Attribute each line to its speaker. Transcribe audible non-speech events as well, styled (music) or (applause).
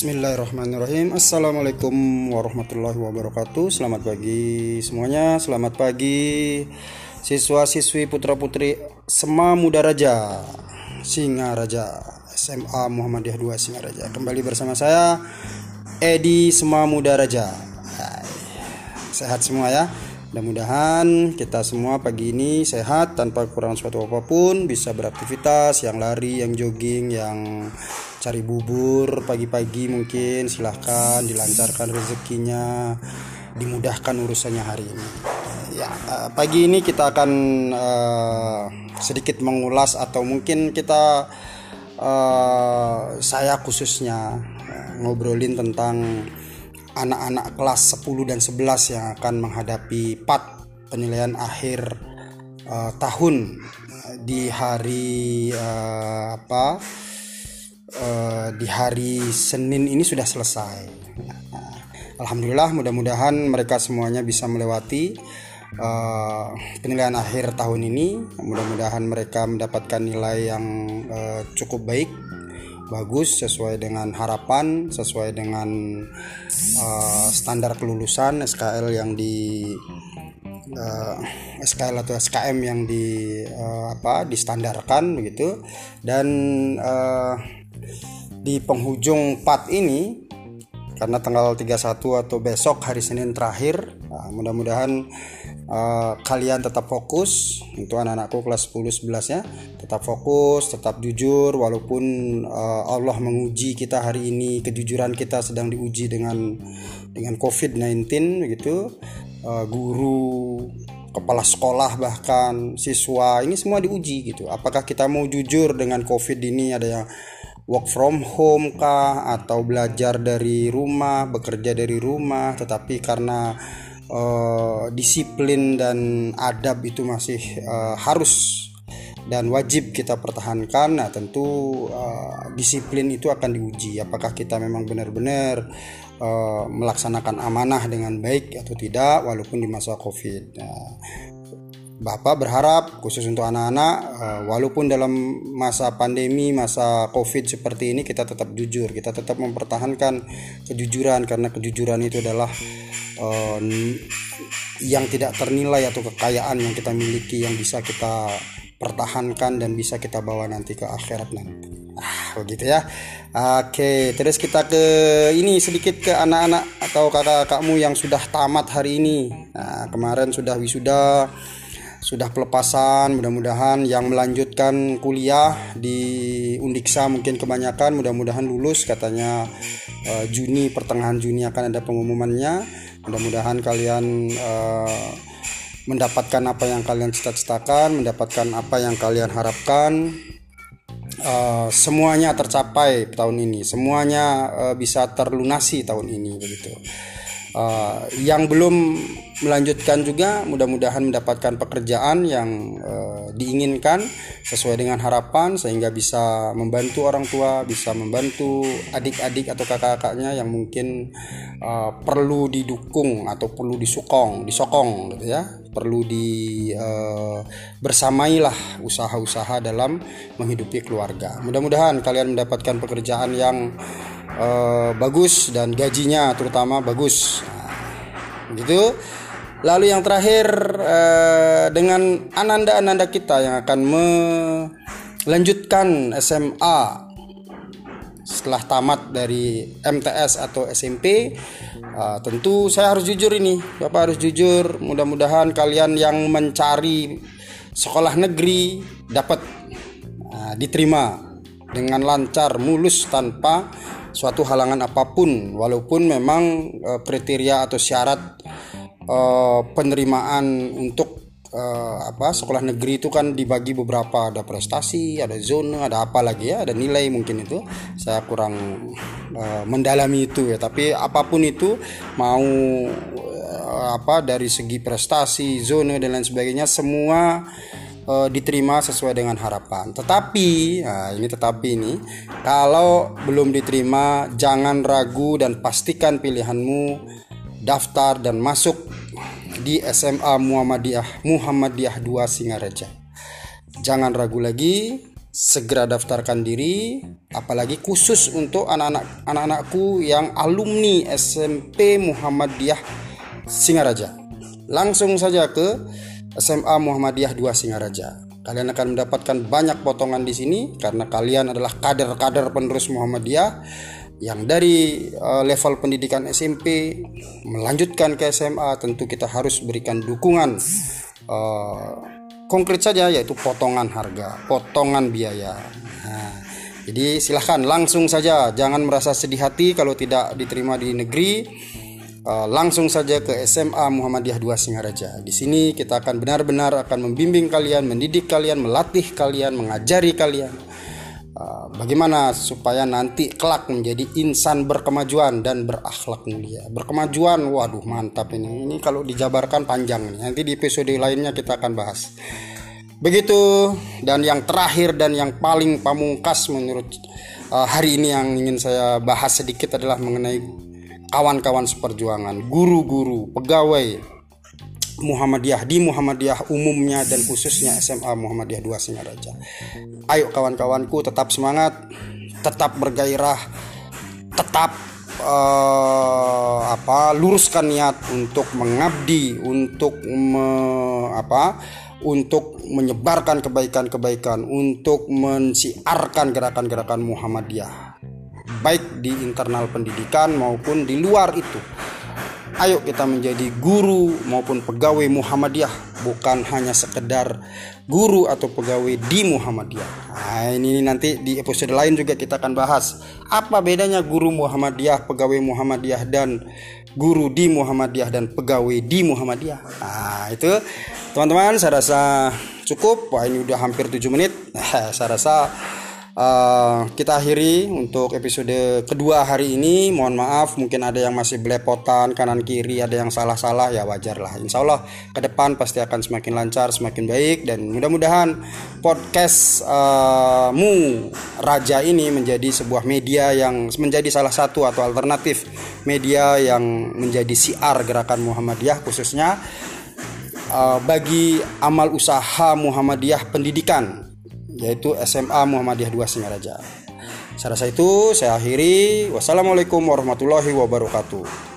Speaker 1: Bismillahirrahmanirrahim. Assalamualaikum warahmatullahi wabarakatuh. Selamat pagi semuanya. Selamat pagi Siswa-siswi putra-putri Sema Muda Raja Singaraja SMA Muhammadiyah 2 Singaraja Kembali bersama saya Edi Sema Muda Raja. Sehat semua ya Mudah-mudahan kita semua pagi ini sehat tanpa kurang suatu apa pun, bisa beraktivitas, yang lari, yang jogging, yang cari bubur pagi-pagi mungkin silahkan dilancarkan rezekinya, dimudahkan urusannya hari ini. Ya, eh, pagi ini kita akan uh, sedikit mengulas atau mungkin kita uh, saya khususnya ngobrolin tentang anak-anak kelas 10 dan 11 yang akan menghadapi PAT penilaian akhir uh, tahun di hari uh, apa uh, di hari Senin ini sudah selesai. Alhamdulillah mudah-mudahan mereka semuanya bisa melewati uh, penilaian akhir tahun ini. Mudah-mudahan mereka mendapatkan nilai yang uh, cukup baik bagus sesuai dengan harapan sesuai dengan uh, standar kelulusan SKL yang di uh, SKL atau SKM yang di uh, apa distandarkan begitu. Dan uh, di penghujung part ini karena tanggal 31 atau besok hari Senin terakhir nah, mudah-mudahan uh, kalian tetap fokus untuk anak-anakku kelas 10 11 ya. Tetap fokus tetap jujur walaupun uh, Allah menguji kita hari ini kejujuran kita sedang diuji dengan dengan COVID-19 begitu uh, guru kepala sekolah bahkan siswa ini semua diuji gitu. Apakah kita mau jujur dengan COVID ini? Ada yang work from home kah atau belajar dari rumah, bekerja dari rumah, tetapi karena uh, disiplin dan adab itu masih uh, harus dan wajib kita pertahankan. Nah, tentu uh, disiplin itu akan diuji apakah kita memang benar-benar uh, melaksanakan amanah dengan baik atau tidak walaupun di masa Covid. Nah, Bapak berharap khusus untuk anak-anak uh, walaupun dalam masa pandemi, masa Covid seperti ini kita tetap jujur, kita tetap mempertahankan kejujuran karena kejujuran itu adalah uh, yang tidak ternilai atau kekayaan yang kita miliki yang bisa kita pertahankan dan bisa kita bawa nanti ke akhirat nanti. Ah, begitu ya. Oke, terus kita ke ini sedikit ke anak-anak atau kakak-kakakmu yang sudah tamat hari ini. Nah, kemarin sudah wisuda sudah pelepasan mudah-mudahan yang melanjutkan kuliah di Undiksa mungkin kebanyakan mudah-mudahan lulus katanya uh, Juni pertengahan Juni akan ada pengumumannya. Mudah-mudahan kalian uh, mendapatkan apa yang kalian cita-citakan mendapatkan apa yang kalian harapkan. Uh, semuanya tercapai tahun ini. Semuanya uh, bisa terlunasi tahun ini begitu uh, yang belum melanjutkan juga mudah-mudahan mendapatkan pekerjaan yang uh, diinginkan sesuai dengan harapan sehingga bisa membantu orang tua, bisa membantu adik-adik atau kakak-kakaknya yang mungkin uh, perlu didukung atau perlu disokong, disokong gitu ya. Perlu di uh, bersamailah usaha-usaha dalam menghidupi keluarga. Mudah-mudahan kalian mendapatkan pekerjaan yang uh, bagus dan gajinya terutama bagus. Nah, gitu. Lalu yang terakhir uh, dengan ananda-ananda kita yang akan melanjutkan SMA setelah tamat dari MTS atau SMP uh, tentu saya harus jujur ini Bapak harus jujur mudah-mudahan kalian yang mencari sekolah negeri dapat uh, diterima dengan lancar mulus tanpa suatu halangan apa pun. Walaupun memang uh, kriteria atau syarat uh, penerimaan untuk uh, apa sekolah negeri itu kan dibagi beberapa. Ada prestasi ada zona ada apa lagi ya ada nilai mungkin itu. Saya kurang uh, mendalami itu ya. Tapi apa pun itu mau uh, apa dari segi prestasi zona dan lain sebagainya semua uh, diterima sesuai dengan harapan tetapi nah ini tetapi ini kalau belum diterima jangan ragu dan pastikan pilihanmu daftar dan masuk di SMA Muhammadiyah Muhammadiyah 2 Singaraja. Jangan ragu lagi, segera daftarkan diri apalagi khusus untuk anak-anak anak-anakku yang alumni SMP Muhammadiyah Singaraja langsung saja ke SMA Muhammadiyah 2 Singaraja kalian akan mendapatkan banyak potongan di sini karena kalian adalah kader-kader penerus Muhammadiyah yang dari uh, level pendidikan SMP melanjutkan ke SMA tentu kita harus berikan dukungan uh, konkret saja yaitu potongan harga, potongan biaya. Nah, jadi silahkan langsung saja, jangan merasa sedih hati kalau tidak diterima di negeri. Uh, langsung saja ke SMA Muhammadiyah 2 Singaraja. Di sini kita akan benar-benar akan membimbing kalian, mendidik kalian, melatih kalian, mengajari kalian Ah, bagaimana supaya nanti kelak menjadi insan berkemajuan dan berakhlak mulia. Berkemajuan, waduh mantap ini. Ini kalau dijabarkan panjang nih. Nanti di episode lainnya kita akan bahas. Begitu dan yang terakhir dan yang paling pamungkas menurut uh, hari ini yang ingin saya bahas sedikit adalah mengenai kawan-kawan seperjuangan, guru-guru, pegawai Muhammadiyah di Muhammadiyah umumnya dan khususnya SMA Muhammadiyah 2 Singaraja. Ayo kawan-kawanku tetap semangat, tetap bergairah, tetap uh, apa luruskan niat untuk mengabdi, untuk me, apa untuk menyebarkan kebaikan-kebaikan, untuk mensiarkan gerakan-gerakan Muhammadiyah baik di internal pendidikan maupun di luar itu Ayo kita menjadi guru maupun pegawai Muhammadiyah bukan hanya sekedar guru atau pegawai di Muhammadiyah. Nah, ini nanti di episode lain juga kita akan bahas apa bedanya guru Muhammadiyah, pegawai Muhammadiyah dan guru di Muhammadiyah dan pegawai di Muhammadiyah. Nah, itu teman-teman saya rasa cukup. Wah, ini udah hampir 7 menit. (laughs) Saya rasa uh, kita akhiri untuk episode kedua hari ini. Mohon maaf, mungkin ada yang masih belepotan kanan kiri, ada yang salah-salah ya wajar lah. Insya Allah ke depan pasti akan semakin lancar, semakin baik dan mudah-mudahan podcast uh, mu Raja ini menjadi sebuah media yang menjadi salah satu atau alternatif media yang menjadi siar gerakan Muhammadiyah khususnya uh, bagi amal usaha Muhammadiyah pendidikan yaitu SMA Muhammadiyah 2 Singaraja. Saya rasa itu saya akhiri. Wassalamualaikum warahmatullahi wabarakatuh.